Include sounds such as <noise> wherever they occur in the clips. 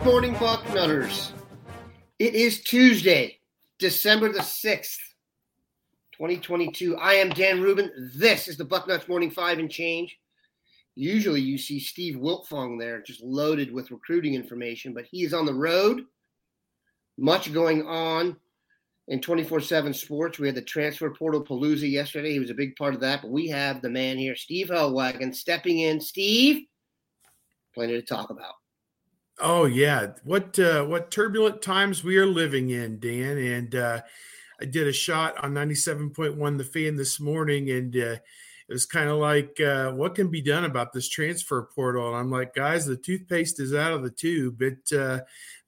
Good morning, Bucknutters. It is Tuesday, December the 6th, 2022. I am Dan Rubin. This is the Bucknuts Morning Five and Change. Usually you see Steve Wiltfong there, just loaded with recruiting information, but he is on the road. Much going on in 24 7 sports. We had the transfer portal palooza yesterday. He was a big part of that, but we have the man here, Steve Helwagen, stepping in. Steve, plenty to talk about. Oh yeah, what uh, what turbulent times we are living in, Dan. And uh, I did a shot on ninety seven point one The Fan this morning, and uh, it was kind of like, uh, what can be done about this transfer portal? And I'm like, guys, the toothpaste is out of the tube. It uh,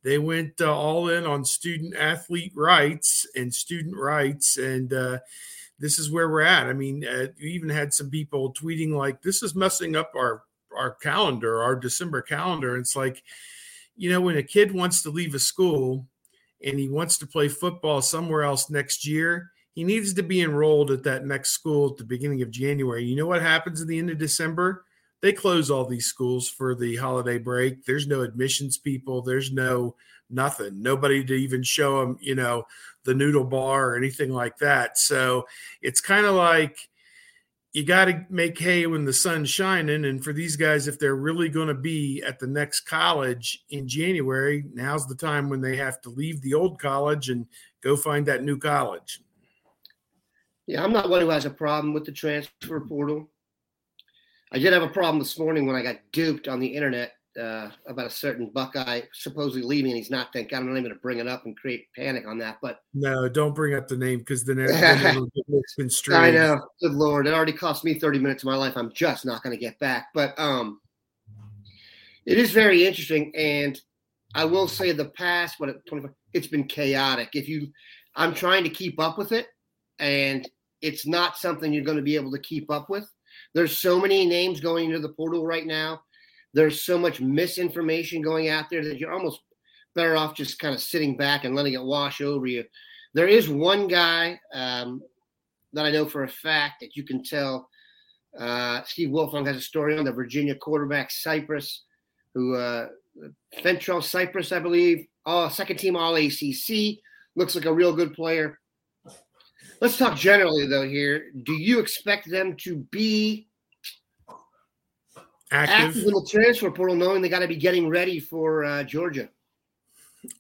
they went uh, all in on student athlete rights and student rights, and Uh, this is where we're at. I mean, uh, you even had some people tweeting like, "This is messing up our our calendar, our December calendar." It's like you know, when a kid wants to leave a school and he wants to play football somewhere else next year, he needs to be enrolled at that next school at the beginning of January. You know what happens at the end of December? They close all these schools for the holiday break. There's no admissions people. There's no nothing. Nobody to even show them, you know, the noodle bar or anything like that. So it's kind of like you got to make hay when the sun's shining. And for these guys, if they're really going to be at the next college in January, now's the time when they have to leave the old college and go find that new college. Yeah, I'm not one who has a problem with the transfer portal. I did have a problem this morning when I got duped on the internet uh, about a certain Buckeye supposedly leaving, and he's not. Thank God, I'm not even going to bring it up and create panic on that. But no, don't bring up the name because then it's been straight. I know. Good lord, it already cost me 30 minutes of my life. I'm just not going to get back. But um, it is very interesting, and I will say the past what 25, it's been chaotic. If you, I'm trying to keep up with it, and it's not something you're going to be able to keep up with. There's so many names going into the portal right now there's so much misinformation going out there that you're almost better off just kind of sitting back and letting it wash over you. There is one guy um, that I know for a fact that you can tell. Uh, Steve Wiltfong has a story on the Virginia quarterback Cypress, who uh, Cypress, I believe, all second team All ACC, looks like a real good player. Let's talk generally though here. Do you expect them to be active, active in the transfer portal, knowing they got to be getting ready for uh, Georgia.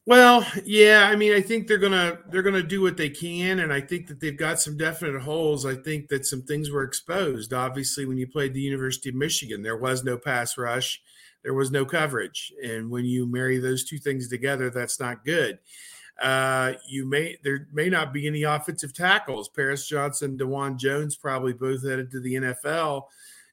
Well, yeah, I mean, I think they're gonna they're gonna do what they can, and I think that they've got some definite holes. I think that some things were exposed. Obviously, when you played the University of Michigan, there was no pass rush, there was no coverage, and when you marry those two things together, that's not good. Uh, you may there may not be any offensive tackles. Paris Johnson, Dawand Jones, probably both headed to the NFL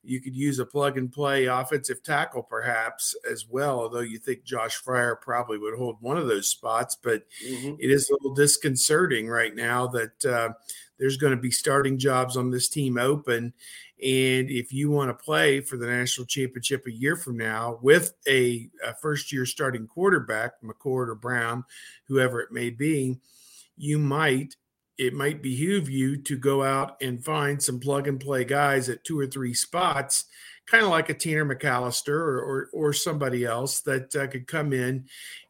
you could use a plug and play offensive tackle perhaps as well, although you think Josh Fryar probably would hold one of those spots. But mm-hmm. it is a little disconcerting right now that uh, there's going to be starting jobs on this team open. And if you want to play for the national championship a year from now with a, a first year starting quarterback, McCord or Brown, whoever it may be, you might it might behoove you to go out and find some plug and play guys at two or three spots, kind of like a Tanner McCalister or, or, or somebody else that uh, could come in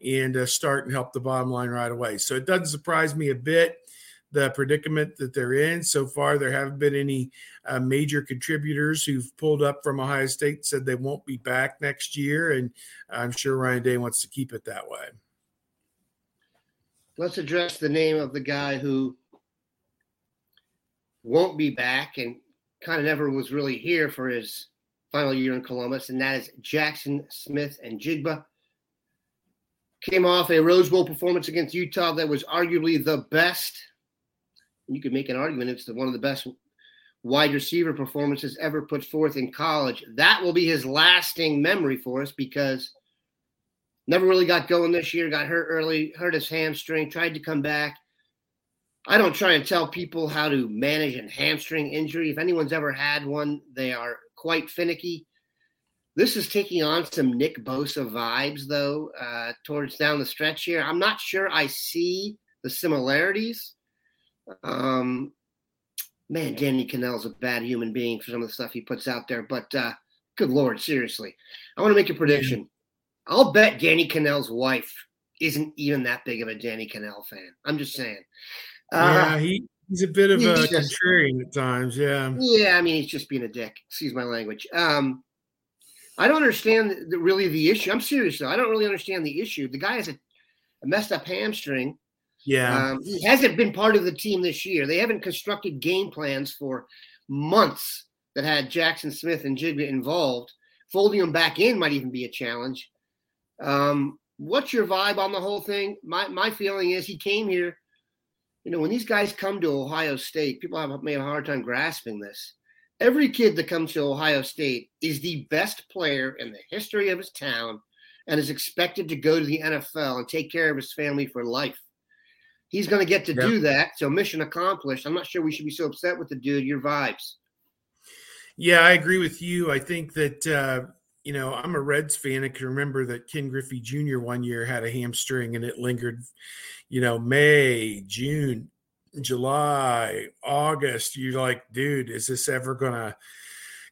and uh, start and help the bottom line right away. So it doesn't surprise me a bit the predicament that they're in. So far, there haven't been any uh, major contributors who've pulled up from Ohio State said they won't be back next year, and I'm sure Ryan Day wants to keep it that way. Let's address the name of the guy who won't be back and kind of never was really here for his final year in Columbus, and that is Jaxon Smith-Njigba. Came off a Rose Bowl performance against Utah that was arguably the best. You could make an argument it's one of the best wide receiver performances ever put forth in college. That will be his lasting memory for us because never really got going this year, got hurt early, hurt his hamstring, tried to come back. I don't try and tell people how to manage a hamstring injury. If anyone's ever had one, they are quite finicky. This is taking on some Nick Bosa vibes, though, uh, towards down the stretch here. I'm not sure I see the similarities. Um, man, Danny Kanell's a bad human being for some of the stuff he puts out there, but uh, good Lord, seriously. I want to make a prediction. I'll bet Danny Kanell's wife isn't even that big of a Danny Kanell fan. I'm just saying. Uh, yeah, he, he's a bit of a just, contrarian at times. Yeah. Yeah, I mean, he's just being a dick. Excuse my language. Um, I don't understand the, really the issue. I'm serious though. I don't really understand the issue. The guy has a, a messed up hamstring. Yeah. Um, he hasn't been part of the team this year. They haven't constructed game plans for months that had Jaxon Smith-Njigba involved. Folding him back in might even be a challenge. Um, what's your vibe on the whole thing? My my feeling is he came here you know, when these guys come to Ohio State, people have made a hard time grasping this. Every kid that comes to Ohio State is the best player in the history of his town and is expected to go to the NFL and take care of his family for life. He's going to get to yep. do that. So, mission accomplished. I'm not sure we should be so upset with the dude. Your vibes. Yeah, I agree with you. I think that, uh, you know, I'm a Reds fan. I can remember that Ken Griffey Jr. one year had a hamstring and it lingered you know, May, June, July, August, you're like, dude, is this ever going to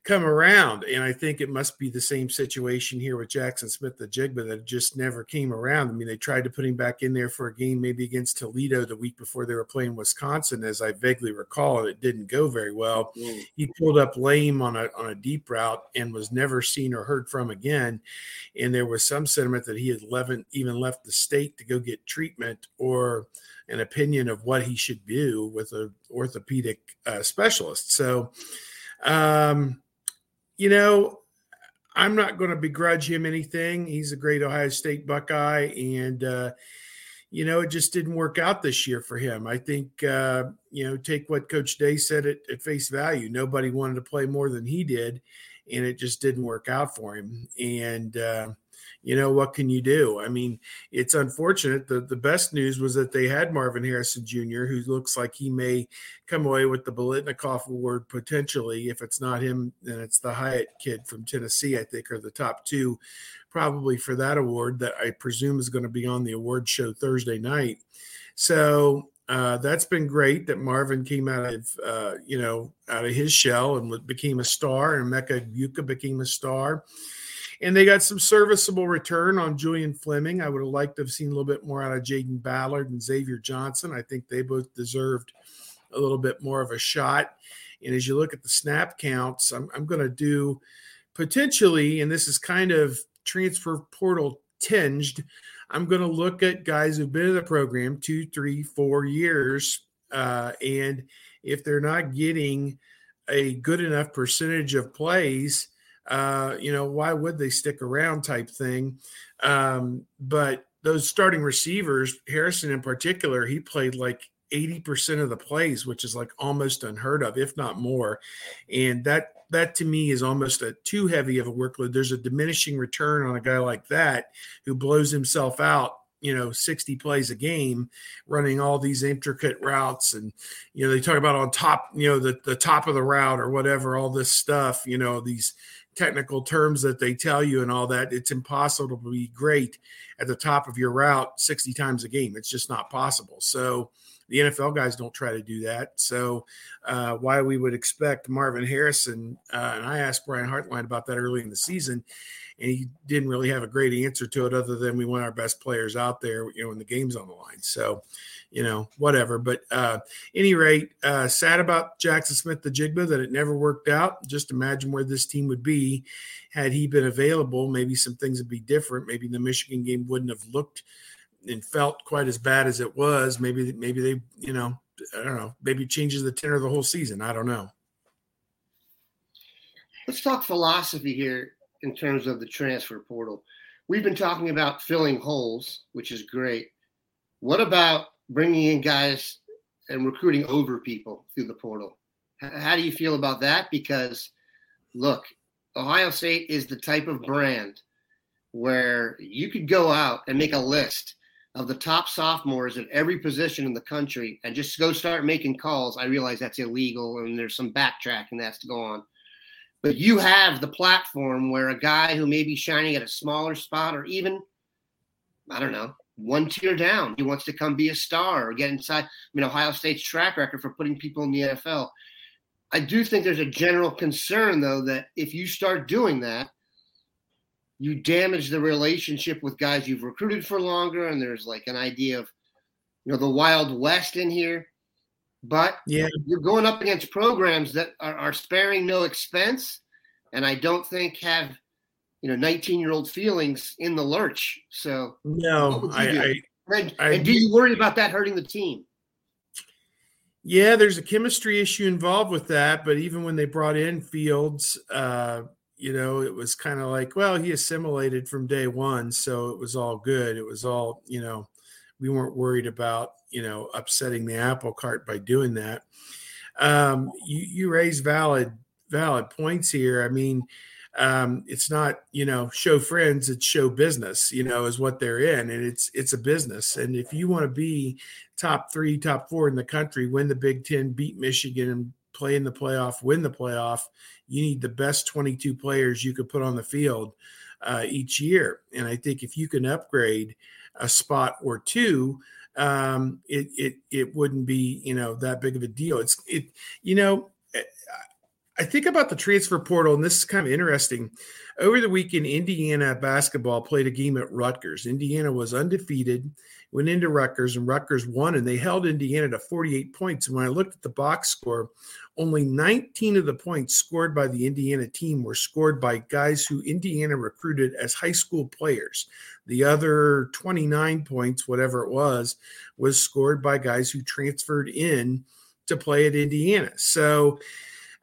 come around? And I think it must be the same situation here with Jaxon Smith-Njigba, that just never came around. I mean, they tried to put him back in there for a game maybe against Toledo the week before they were playing Wisconsin, as I vaguely recall, and it didn't go very well. Mm. He pulled up lame on a on a deep route and was never seen or heard from again. And there was some sentiment that he had even left the state to go get treatment or an opinion of what he should do with an orthopedic uh, specialist. So, um, you know, I'm not going to begrudge him anything. He's a great Ohio State Buckeye, and uh, you know, it just didn't work out this year for him. I think uh, you know, take what Coach Day said at, at face value. Nobody wanted to play more than he did, and it just didn't work out for him. And uh, you know, what can you do? I mean, it's unfortunate. The, the best news was that they had Marvin Harrison Jr., who looks like he may come away with the Biletnikoff Award potentially. If it's not him, then it's the Hyatt kid from Tennessee, I think, are the top two probably for that award that I presume is going to be on the award show Thursday night. So uh, that's been great that Marvin came out of uh, you know out of his shell and became a star, and Emeka Egbuka became a star and they got some serviceable return on Julian Fleming. I would have liked to have seen a little bit more out of Jayden Ballard and Xavier Johnson. I think they both deserved a little bit more of a shot. And as you look at the snap counts, I'm, I'm going to do potentially, and this is kind of transfer portal tinged. I'm going to look at guys who've been in the program two, three, four years. Uh, and if they're not getting a good enough percentage of plays, uh, you know, why would they stick around type thing. Um, but those starting receivers, Harrison in particular, he played like 80% of the plays, which is like almost unheard of, if not more. And that that to me is almost a too heavy of a workload. There's a diminishing return on a guy like that who blows himself out you know 60 plays a game running all these intricate routes and you know they talk about on top you know the, the top of the route or whatever all this stuff you know these technical terms that they tell you and all that, it's impossible to be great at the top of your route 60 times a game. It's just not possible. So the NFL guys don't try to do that. So uh, why we would expect Marvin Harrison, uh, and I asked Brian Hartline about that early in the season, and he didn't really have a great answer to it other than we want our best players out there, you know, when the game's on the line. So, you know, whatever. But uh, any rate, uh, sad about Jaxon Smith-Njigba that it never worked out. Just imagine where this team would be had he been available. Maybe some things would be different. Maybe the Michigan game wouldn't have looked – and felt quite as bad as it was. Maybe maybe they you know I don't know maybe changes the tenor of the whole season. I don't know. Let's talk philosophy here in terms of the transfer portal. We've been talking about filling holes, which is great. What about bringing in guys and recruiting over people through the portal? How do you feel about that? Because look, Ohio State is the type of brand where you could go out and make a list of the top sophomores at every position in the country and just go start making calls, I realize that's illegal and there's some backtracking that's to go on. But you have the platform where a guy who may be shining at a smaller spot or even, I don't know, one tier down, he wants to come be a star or get inside. I mean, Ohio State's track record for putting people in the NFL. I do think there's a general concern, though, that if you start doing that, you damage the relationship with guys you've recruited for longer, and there's like an idea of you know the wild west in here. But yeah, you're going up against programs that are, are sparing no expense, and I don't think have you know 19 year old feelings in the lurch. So no, I, do? I, and, I, and do you worry about that hurting the team? Yeah, there's a chemistry issue involved with that. But even when they brought in Fields, uh, you know, it was kind of like, well, he assimilated from day one, so it was all good. It was all, you know, we weren't worried about, you know, upsetting the apple cart by doing that. Um, you, you raise valid valid points here. I mean, um, it's not you know show friends, it's show business. You know, is what they're in, and it's it's a business. And if you want to be top three, top four in the country, win the Big Ten, beat Michigan, and play in the playoff, win the playoff, you need the best 22 players you could put on the field uh, each year. And I think if you can upgrade a spot or two, um, it it it wouldn't be you know that big of a deal. It's it you know eh, I think about the transfer portal, and this is kind of interesting. Over the weekend, Indiana basketball played a game at Rutgers. Indiana was undefeated went into Rutgers and Rutgers won, and they held Indiana to 48 points. And when I looked at the box score, only 19 of the points scored by the Indiana team were scored by guys who Indiana recruited as high school players. The other 29 points, whatever it was, was scored by guys who transferred in to play at Indiana. So,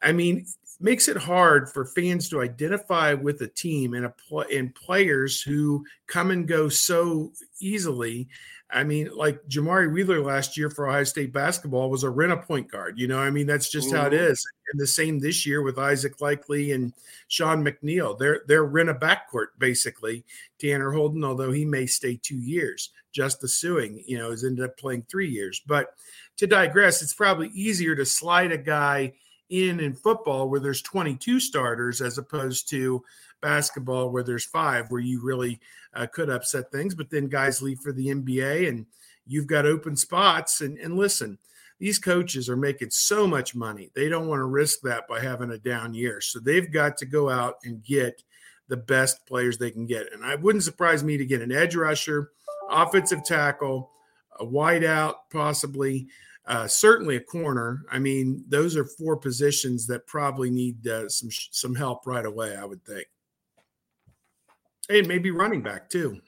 I mean, makes it hard for fans to identify with a team and a pl- and players who come and go so easily I mean, like Jamari Wheeler last year for Ohio State basketball was a rent a point guard. You know, I mean, that's just Ooh. how it mm-hmm. is. And the same this year with Isaac Likekele and Sean McNeil. They're they're rent a backcourt basically. Tanner Holden, although he may stay two years, Justice Sueing, you know, has ended up playing three years. But to digress, it's probably easier to slide a guy in in football where there's 22 starters as opposed to basketball where there's five, where you really uh, could upset things. But then guys leave for the NBA and you've got open spots. And, and listen, these coaches are making so much money. They don't want to risk that by having a down year. So they've got to go out and get the best players they can get. And I wouldn't surprise me to get an edge rusher, offensive tackle, a wideout, possibly. Uh, certainly a corner. I mean, those are four positions that probably need uh, some some help right away. I would think. And maybe running back too.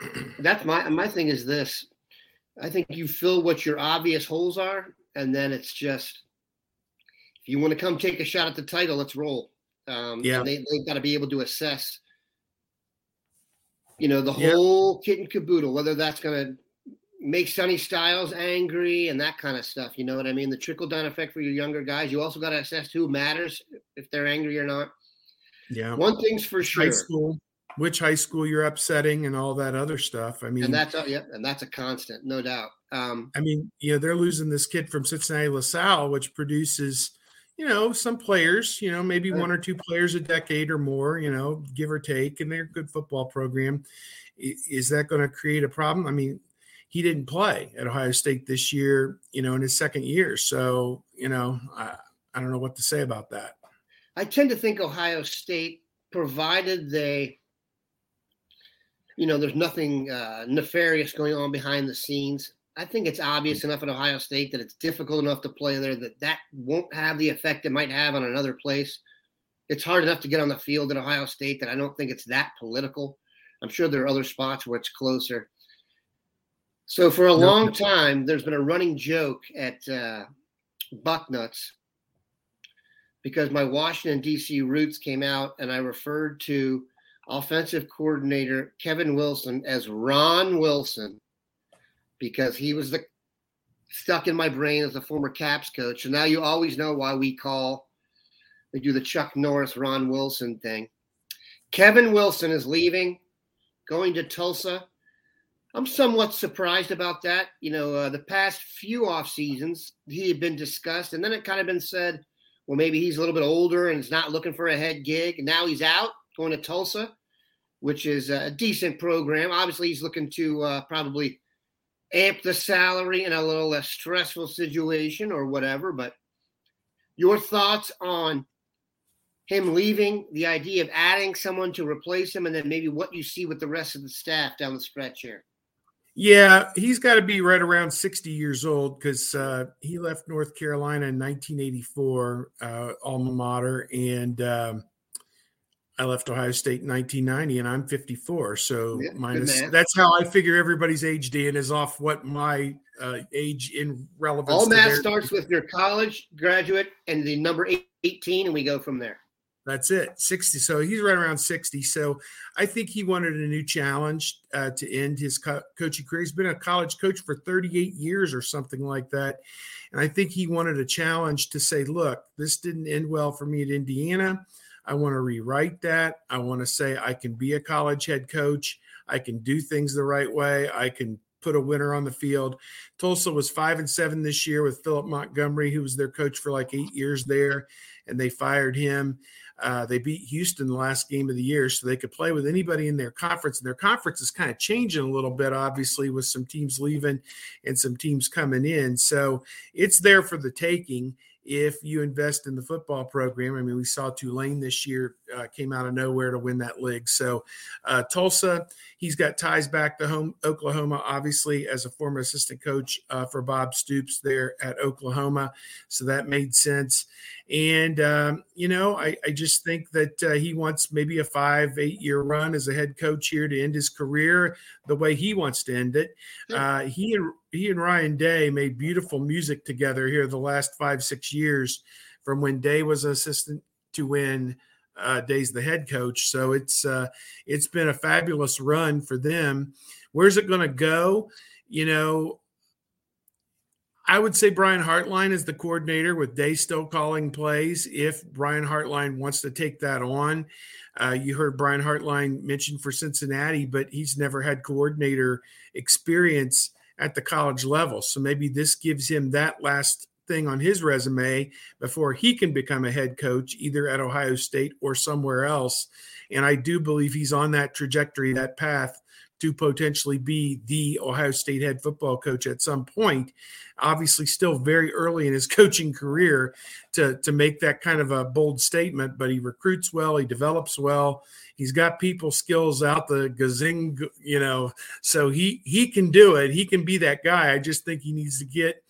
<clears throat> That's my my thing is this. I think you fill what your obvious holes are, and then it's just if you want to come take a shot at the title, let's roll. Um, yeah, they they've got to be able to assess, you know, the yeah. whole kit and caboodle. Whether that's going to make Sonny Styles angry and that kind of stuff. You know what I mean? The trickle down effect for your younger guys. You also got to assess who matters if they're angry or not. Yeah. One thing's for sure. High school, which high school you're upsetting and all that other stuff. I mean, and that's a, yeah, and that's a constant, no doubt. Um, I mean, you know, they're losing this kid from Cincinnati LaSalle, which produces, you know, some players, you know, maybe one or two players a decade or more, you know, give or take, and they're a good football program. Is that going to create a problem? I mean, he didn't play at Ohio State this year, you know, in his second year. So, you know, I, I don't know what to say about that. I tend to think Ohio State, provided they, you know, there's nothing uh, nefarious going on behind the scenes. I think it's obvious enough at Ohio State that it's difficult enough to play there that that won't have the effect it might have on another place. It's hard enough to get on the field at Ohio State that I don't think it's that political. I'm sure there are other spots where it's closer. So for a long time, there's been a running joke at uh, Bucknuts because my Washington D.C. roots came out, and I referred to offensive coordinator Kevin Wilson as Ron Wilson because he was the stuck in my brain as a former Caps coach. So now you always know why we call they do the Chuck Norris Ron Wilson thing. Kevin Wilson is leaving, going to Tulsa. I'm somewhat surprised about that. You know, uh, the past few off seasons he had been discussed, and then it kind of been said, well, maybe he's a little bit older and is not looking for a head gig. And now he's out going to Tulsa, which is a decent program. Obviously, he's looking to uh, probably amp the salary in a little less stressful situation or whatever. But your thoughts on him leaving, the idea of adding someone to replace him, and then maybe what you see with the rest of the staff down the stretch here. Yeah, he's got to be right around 60 years old because uh, he left North Carolina in 1984, uh, alma mater, and um, I left Ohio State in 1990 and I'm 54. So yeah, minus that's how I figure everybody's age, Dan, is off what my uh, age in relevance. All math starts with your college graduate and the number 18, and we go from there. That's it, 60. So he's right around 60. So I think he wanted a new challenge uh, to end his co- coaching career. He's been a college coach for 38 years or something like that. And I think he wanted a challenge to say, look, this didn't end well for me at Indiana. I want to rewrite that. I want to say I can be a college head coach. I can do things the right way. I can put a winner on the field. Tulsa was five and seven this year with Philip Montgomery, who was their coach for like eight years there, and they fired him. Uh, they beat Houston the last game of the year, so they could play with anybody in their conference. And their conference is kind of changing a little bit, obviously, with some teams leaving and some teams coming in. So it's there for the taking if you invest in the football program. I mean, we saw Tulane this year uh, came out of nowhere to win that league. So uh, Tulsa, he's got ties back to home Oklahoma, obviously as a former assistant coach uh, for Bob Stoops there at Oklahoma. So that made sense. And um, you know, I, I, just think that uh, he wants maybe a five, eight year run as a head coach here to end his career the way he wants to end it. Uh, he and he and Ryan Day made beautiful music together here the last five, six years, from when Day was an assistant to when uh, Day's the head coach. So it's uh, it's been a fabulous run for them. Where's it going to go? You know, I would say Brian Hartline is the coordinator with Day still calling plays. If Brian Hartline wants to take that on, uh, you heard Brian Hartline mention for Cincinnati, but he's never had coordinator experience at the college level. So maybe this gives him that last thing on his resume before he can become a head coach, either at Ohio State or somewhere else. And I do believe he's on that trajectory, that path to potentially be the Ohio State head football coach at some point. Obviously, still very early in his <laughs> coaching career to, to make that kind of a bold statement, but he recruits well, he develops well, he's got people skills out the gazing, you know, so he he can do it. He can be that guy. I just think he needs to get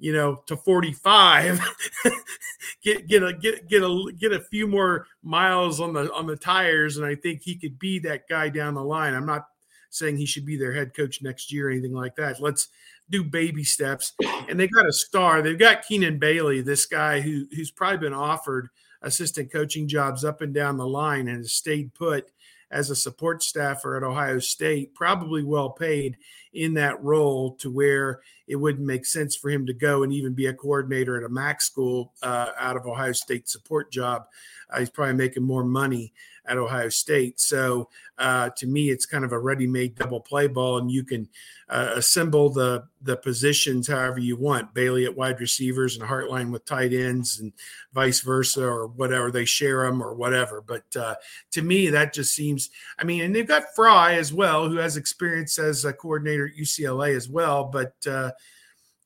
you know to 45 <laughs> get get a get get a get a few more miles on the on the tires and i think he could be that guy down the line i'm not saying he should be their head coach next year or anything like that. Let's do baby steps. And they got a star. They've got Keenan Bailey, this guy who who's probably been offered assistant coaching jobs up and down the line and has stayed put as a support staffer at Ohio State, probably well paid in that role to where it wouldn't make sense for him to go and even be a coordinator at a MAC school uh, out of Ohio State support job. Uh, he's probably making more money at Ohio State. So uh, to me, it's kind of a ready-made double play ball, and you can uh, assemble the the positions however you want. Bailey at wide receivers and Hartline with tight ends, and vice versa, or whatever they share them or whatever. But uh, to me, that just seems. I mean, and they've got Frye as well, who has experience as a coordinator at UCLA as well. But uh,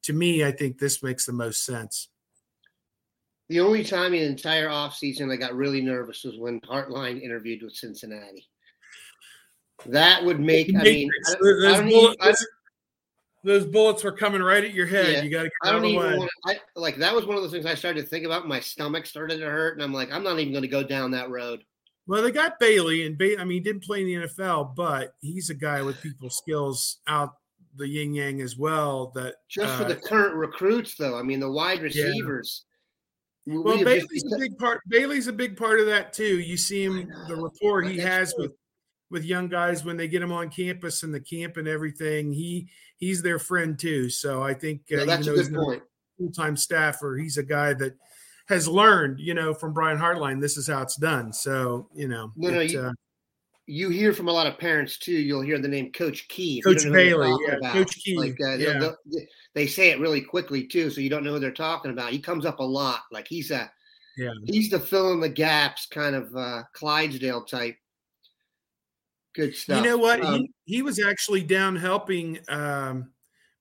to me, I think this makes the most sense. The only time in the entire offseason I got really nervous was when Hartline interviewed with Cincinnati. That would make, I mean, I those, bullets, even, those, bullets were coming right at your head. Yeah, you got to get I don't even want to, like, that was one of those things I started to think about. My stomach started to hurt, and I'm like, I'm not even going to go down that road. Well, they got Bailey, and ba- I mean, he didn't play in the NFL, but he's a guy with people skills out the yin yang as well. That just uh, for the current recruits, though, I mean, the wide receivers. Yeah well, we Bailey's just, a big part. Bailey's a big part of that too. You see him, the rapport he has true. with with young guys when they get him on campus and the camp and everything. He he's their friend too. So I think uh, that's a good point. Full time staffer, he's a guy that has learned, you know, from Brian Hartline. This is how it's done. So you know, no, no, you, uh, you, hear from a lot of parents too. You'll hear the name Coach Key, Coach Bailey, yeah, Coach Key, like uh, yeah. They'll, they'll, they say it really quickly too, so you don't know who they're talking about. He comes up a lot. Like he's a yeah, he's the fill in the gaps kind of uh, Clydesdale type. Good stuff. You know what? Um, he he was actually down helping um,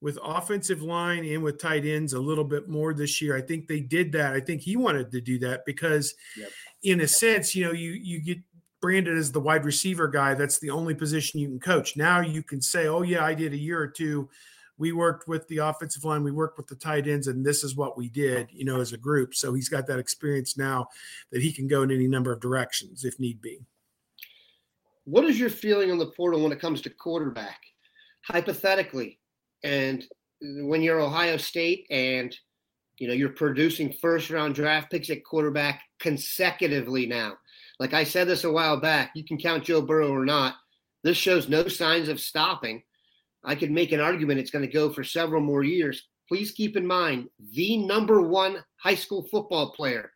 with offensive line and with tight ends a little bit more this year. I think they did that. I think he wanted to do that because, yep. in a sense, you know, you you get branded as the wide receiver guy. That's the only position you can coach. Now you can say, "Oh yeah, I did a year or two we worked with the offensive line, we worked with the tight ends, and this is what we did, you know, as a group. So he's got that experience now that he can go in any number of directions if need be. What is your feeling on the portal when it comes to quarterback? Hypothetically, and when you're Ohio State and you know you're producing first round draft picks at quarterback consecutively now. Like I said this a while back, you can count Joe Burrow or not. This shows no signs of stopping. I could make an argument it's going to go for several more years. Please keep in mind the number one high school football player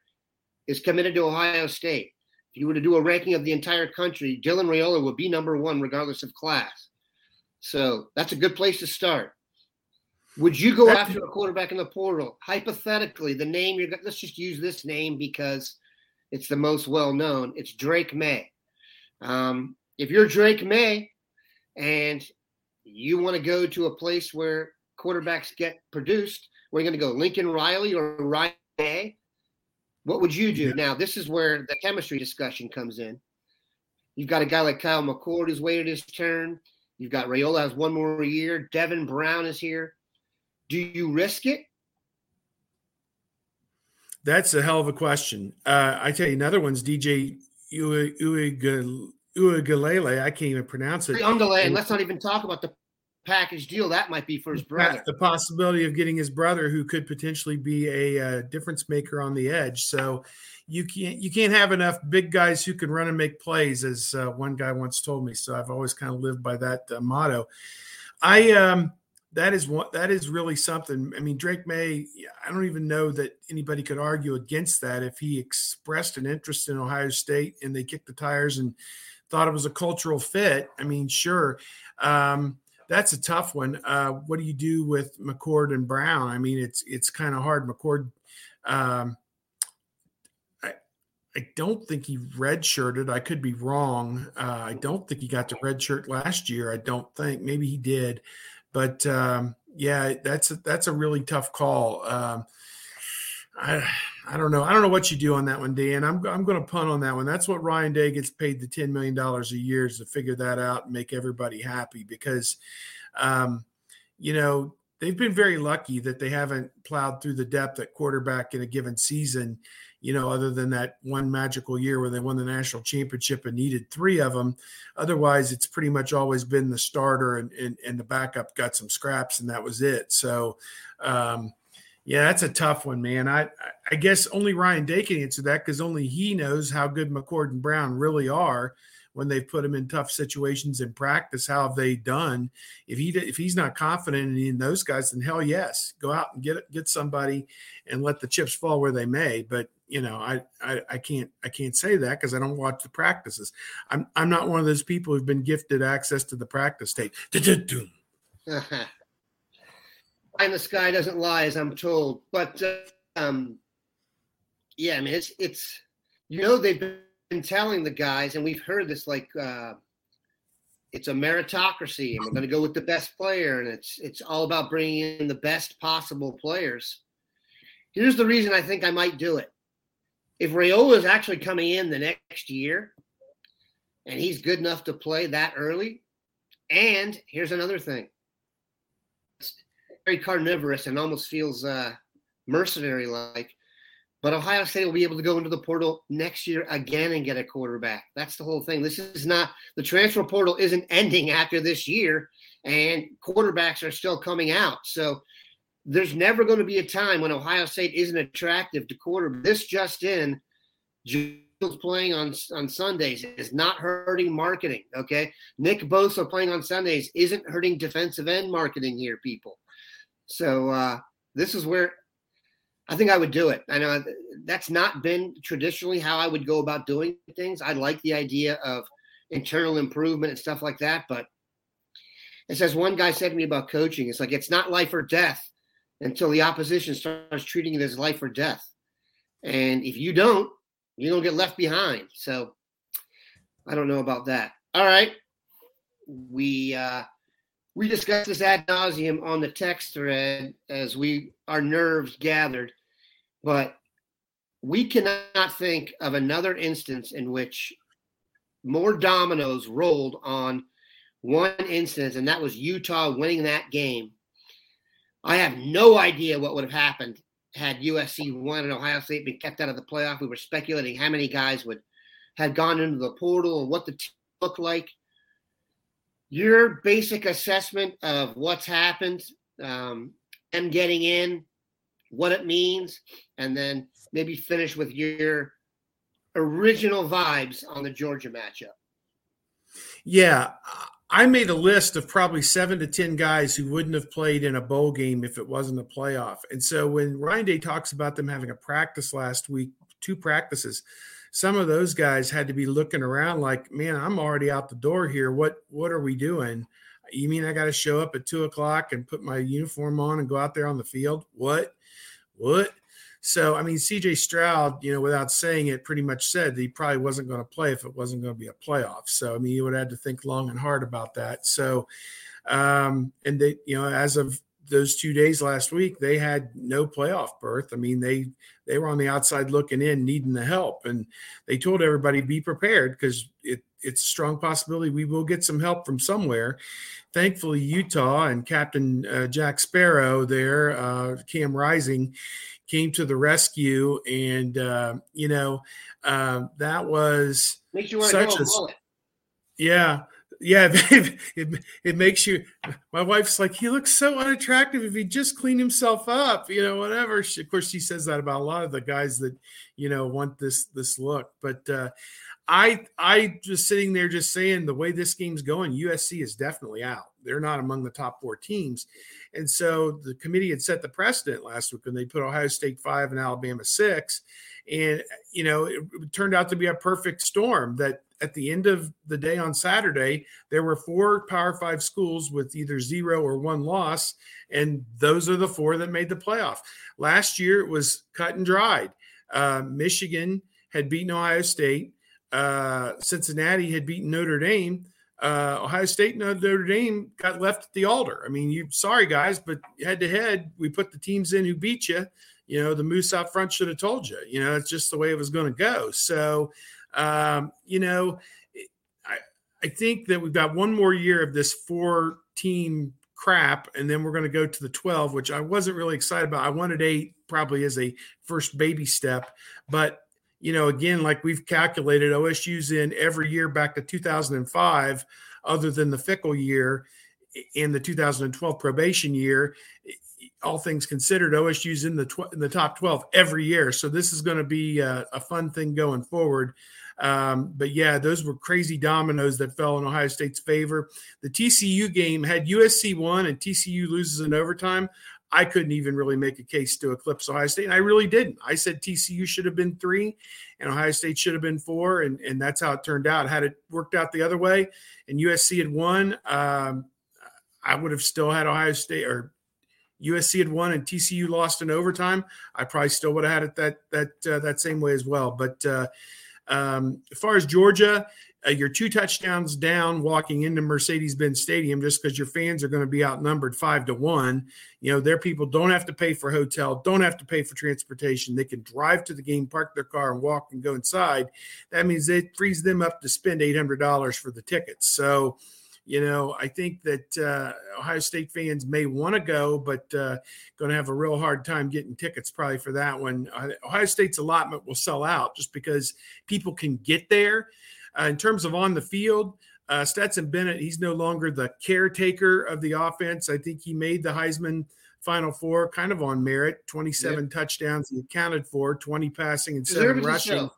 is committed to Ohio State. If you were to do a ranking of the entire country, Dylan Raiola would be number one regardless of class. So that's a good place to start. Would you go after a quarterback in the portal? Hypothetically, the name you're let's just use this name because it's the most well known. It's Drake Maye. Um, if you're Drake Maye and you want to go to a place where quarterbacks get produced, where you're going to go Lincoln Riley or Ryan Day, what would you do? Now, this is where the chemistry discussion comes in. You've got a guy like Kyle McCord who's waited his turn. You've got Raiola has one more year. Devin Brown is here. Do you risk it? That's a hell of a question. Uh, I tell you, another one's DJ Uiagalelei. I can't even pronounce it. And let's not even talk about the package deal that might be for his brother. The possibility of getting his brother, who could potentially be a uh, difference maker on the edge. So you can't you can't have enough big guys who can run and make plays, as uh, one guy once told me. So I've always kind of lived by that uh, motto. I um, that is what that is really something. I mean, Drake Maye, I don't even know that anybody could argue against that if he expressed an interest in Ohio State and they kicked the tires and thought it was a cultural fit. I mean, sure. Um, that's a tough one. Uh, what do you do with McCord and Brown? I mean, it's it's kind of hard. McCord, um, I I don't think he redshirted. I could be wrong. Uh, I don't think he got the red shirt last year. I don't think. Maybe he did, but um, yeah, that's a, that's a really tough call. Um, I I don't know. I don't know what you do on that one, Dan. I'm I'm going to punt on that one. That's what Ryan Day gets paid the ten million dollars a year is to figure that out and make everybody happy because, um, you know, they've been very lucky that they haven't plowed through the depth at quarterback in a given season. You know, other than that one magical year where they won the national championship and needed three of them. Otherwise, it's pretty much always been the starter and and, and the backup got some scraps and that was it. So. Um, yeah, that's a tough one, man. I I guess only Ryan Day can answer that because only he knows how good McCord and Brown really are when they've put him in tough situations in practice. How have they done? If he if he's not confident in those guys, then hell yes, go out and get get somebody and let the chips fall where they may. But you know, I, I, I can't I can't say that because I don't watch the practices. I'm I'm not one of those people who've been gifted access to the practice tape. and the sky doesn't lie, as I'm told. But uh, um, yeah, I mean, it's it's you know they've been telling the guys, and we've heard this like uh, it's a meritocracy, and we're going to go with the best player, and it's it's all about bringing in the best possible players. Here's the reason I think I might do it. If Raiola is actually coming in the next year, and he's good enough to play that early, and here's another thing. It's very carnivorous and almost feels uh, mercenary like but Ohio State will be able to go into the portal next year again and get a quarterback. That's the whole thing. This is not the transfer portal isn't ending after this year, and quarterbacks are still coming out. So there's never going to be a time when Ohio State isn't attractive to quarter. This just in, Jules playing on on Sundays is not hurting marketing. Okay, Nick Bosa playing on Sundays isn't hurting defensive end marketing here, people. So uh, this is where I think I would do it. I know that's not been traditionally how I would go about doing things. I like the idea of internal improvement and stuff like that. But it says one guy said to me about coaching, it's like it's not life or death until the opposition starts treating it as life or death. And if you don't, you're gonna get left behind. So I don't know about that. All right. We uh we discussed this ad nauseum on the text thread as we our nerves gathered. But we cannot think of another instance in which more dominoes rolled on one instance, and that was Utah winning that game. I have no idea what would have happened had USC won and Ohio State been kept out of the playoff. We were speculating how many guys would have gone into the portal and what the team looked like. Your basic assessment of what's happened, um, them getting in, what it means, and then maybe finish with your original vibes on the Georgia matchup. Yeah, I made a list of probably seven to 10 guys who wouldn't have played in a bowl game if it wasn't a playoff. And so when Ryan Day talks about them having a practice last week, two practices, some of those guys had to be looking around like, man, I'm already out the door here. What what are we doing? You mean I got to show up at two o'clock and put my uniform on and go out there on the field? What? What? So, I mean, CJ Stroud, you know, without saying it, pretty much said that he probably wasn't going to play if it wasn't going to be a playoff. So, I mean, you would have to think long and hard about that. So, um, and they, you know, as of those two days last week, they had no playoff berth. I mean, they they were on the outside looking in, needing the help, and they told everybody be prepared because it it's a strong possibility we will get some help from somewhere. Thankfully, Utah and Captain uh, Jack Sparrow there, uh, Cam Rising, came to the rescue, and uh, you know uh, that was makes you want to go a, yeah. Yeah, <laughs> it, it, it makes you. My wife's like, he looks so unattractive if he just cleaned himself up, you know, whatever. She, of course, she says that about a lot of the guys that, you know, want this this look. But uh, I I just sitting there just saying the way this game's going, USC is definitely out. They're not among the top four teams. And so the committee had set the precedent last week when they put Ohio State five and Alabama six. And you know, it, turned out to be a perfect storm that at the end of the day on Saturday, there were four Power Five schools with either zero or one loss, and those are the four that made the playoff. Last year, it was cut and dried. Uh, Michigan had beaten Ohio State uh, Cincinnati had beaten Notre Dame, uh, Ohio State and Notre Dame got left at the altar. I mean, you sorry guys, but head to head, we put the teams in who beat you. You know, the moose out front should have told you. You know, it's just the way it was going to go. So, um, you know, I I think that we've got one more year of this four team crap, and then we're going to go to the twelve, which I wasn't really excited about. I wanted eight probably as a first baby step, but you know, again, like we've calculated, OSU's in every year back to 2005, other than the fickle year in the 2012 probation year. All things considered, OSU's in the tw- in the top 12 every year. So this is going to be a, a, fun thing going forward. Um, but yeah, those were crazy dominoes that fell in Ohio State's favor. The TCU game had USC won and TCU loses in overtime. I couldn't even really make a case to eclipse Ohio State. And I really didn't. I said TCU should have been three and Ohio State should have been four. And, and that's how it turned out. Had it worked out the other way and USC had won, um, I would have still had Ohio State or USC had won and TCU lost in overtime. I probably still would have had it that that uh, that same way as well. But uh, um, as far as Georgia, uh, you're two touchdowns down walking into Mercedes-Benz Stadium just because your fans are going to be outnumbered five to one. You know, their people don't have to pay for hotel, don't have to pay for transportation. They can drive to the game, park their car, and walk and go inside. That means it frees them up to spend eight hundred dollars for the tickets. So. You know, I think that uh, Ohio State fans may want to go, but uh, going to have a real hard time getting tickets probably for that one. Uh, Ohio State's allotment will sell out just because people can get there. Uh, in terms of on the field, uh, Stetson Bennett, he's no longer the caretaker of the offense. I think he made the Heisman Final Four kind of on merit 27 yep. touchdowns he accounted for, 20 passing and seven rushing.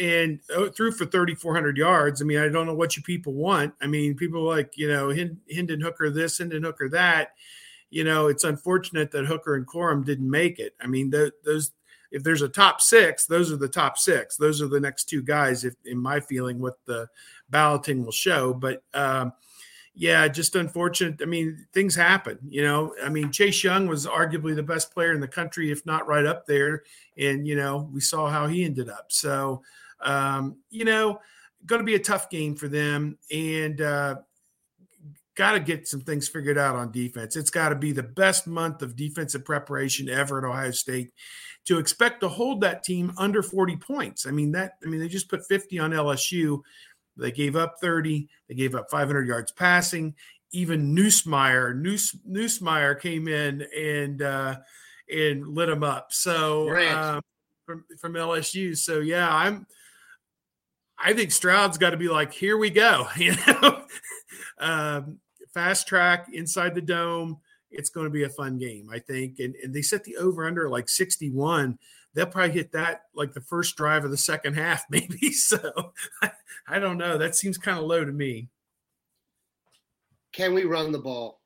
And oh, threw for 3,400 yards. I mean, I don't know what you people want. I mean, people like, you know, Hendon Hooker this, Hendon Hooker that. You know, it's unfortunate that Hooker and Corum didn't make it. I mean, the, those if there's a top six, those are the top six. Those are the next two guys, if in my feeling, what the balloting will show. But um, yeah, just unfortunate. I mean, things happen. You know, I mean, Chase Young was arguably the best player in the country, if not right up there. And you know, we saw how he ended up. So, um, you know, going to be a tough game for them, and uh, got to get some things figured out on defense. It's got to be the best month of defensive preparation ever at Ohio State to expect to hold that team under 40 points. I mean, that, I mean, they just put 50 on LSU. They gave up 30, they gave up 500 yards passing. Even Nussmeier, News, Nussmeier came in and, uh, and lit them up. So, um, from, from LSU. So, yeah, I'm, I think Stroud's got to be like, here we go, <laughs> you know, um, fast track inside the dome it's going to be a fun game, I think. And, and they set the over under like 61. They'll probably hit that like the first drive of the second half, <laughs> maybe. So I, <laughs> I don't know. That seems kind of low to me. Can we run the ball?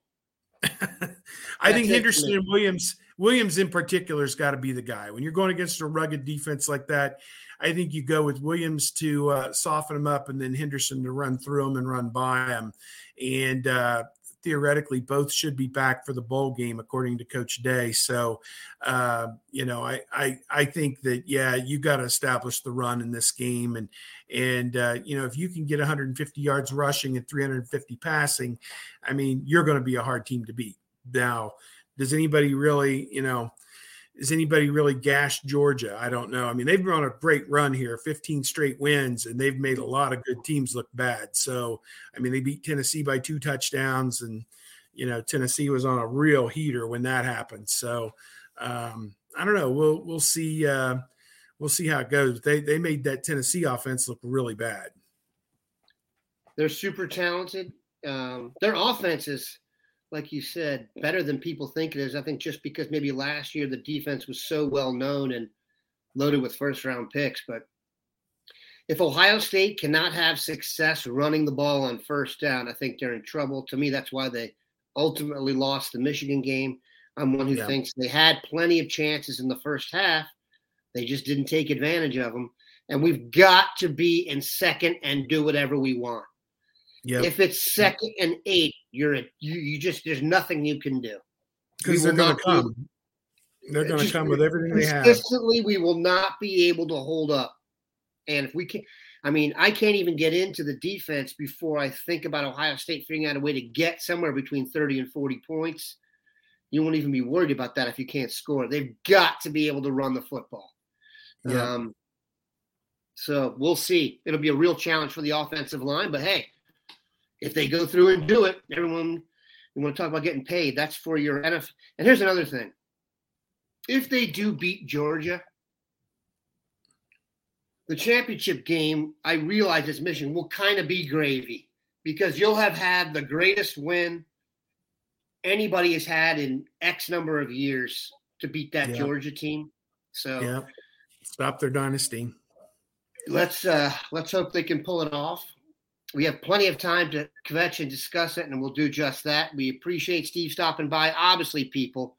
I think Henderson and Williams, Williams in particular, has got to be the guy. When you're going against a rugged defense like that, I think you go with Williams to uh, soften them up and then Henderson to run through them and run by them. And uh, theoretically both should be back for the bowl game according to coach day. So uh, you know I, I i think that yeah you got to establish the run in this game. And and uh, you know if you can get 150 yards rushing and 350 passing i mean you're going to be a hard team to beat. Now does anybody really you know is anybody really gashed Georgia? I don't know. I mean, they've been on a great run here, 15 straight wins, and they've made a lot of good teams look bad. So, I mean, they beat Tennessee by two touchdowns, and you know, Tennessee was on a real heater when that happened. So, um, I don't know. We'll we'll see. Uh, we'll see how it goes. They they made that Tennessee offense look really bad. They're super talented. Um, their offense is like you said, better than people think it is. I think just because maybe last year the defense was so well known and loaded with first round picks. But if Ohio State cannot have success running the ball on first down, I think they're in trouble. To me, that's why they ultimately lost the Michigan game. I'm one who yeah. thinks they had plenty of chances in the first half. They just didn't take advantage of them. And we've got to be in second and do whatever we want. Yep. If it's second and eight, you're a, you you just there's nothing you can do. Because they're going to come. they're going to come with everything they have. Consistently, we will not be able to hold up. And if we can, I mean, I can't even get into the defense before I think about Ohio State figuring out a way to get somewhere between 30 and 40 points. You won't even be worried about that if you can't score. They've got to be able to run the football. Yeah. Um, so we'll see. It'll be a real challenge for the offensive line, but hey, if they go through and do it, everyone you want to talk about getting paid. That's for your NFL. And here's another thing: if they do beat Georgia, the championship game, I realize this mission will kind of be gravy because you'll have had the greatest win anybody has had in X number of years to beat that Georgia team. So, yeah, stop their dynasty. let's uh, let's hope they can pull it off. We have plenty of time to kvetch and discuss it, and we'll do just that. We appreciate Steve stopping by. Obviously, people,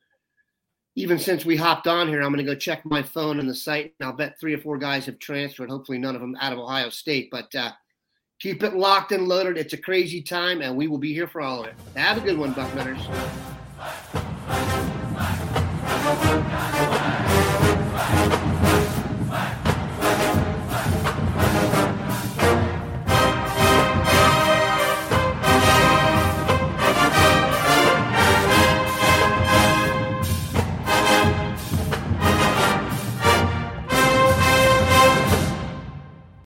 even since we hopped on here, I'm going to go check my phone and the site, and I'll bet three or four guys have transferred. Hopefully, none of them out of Ohio State, but uh, keep it locked and loaded. It's a crazy time, and we will be here for all of it. Have a good one.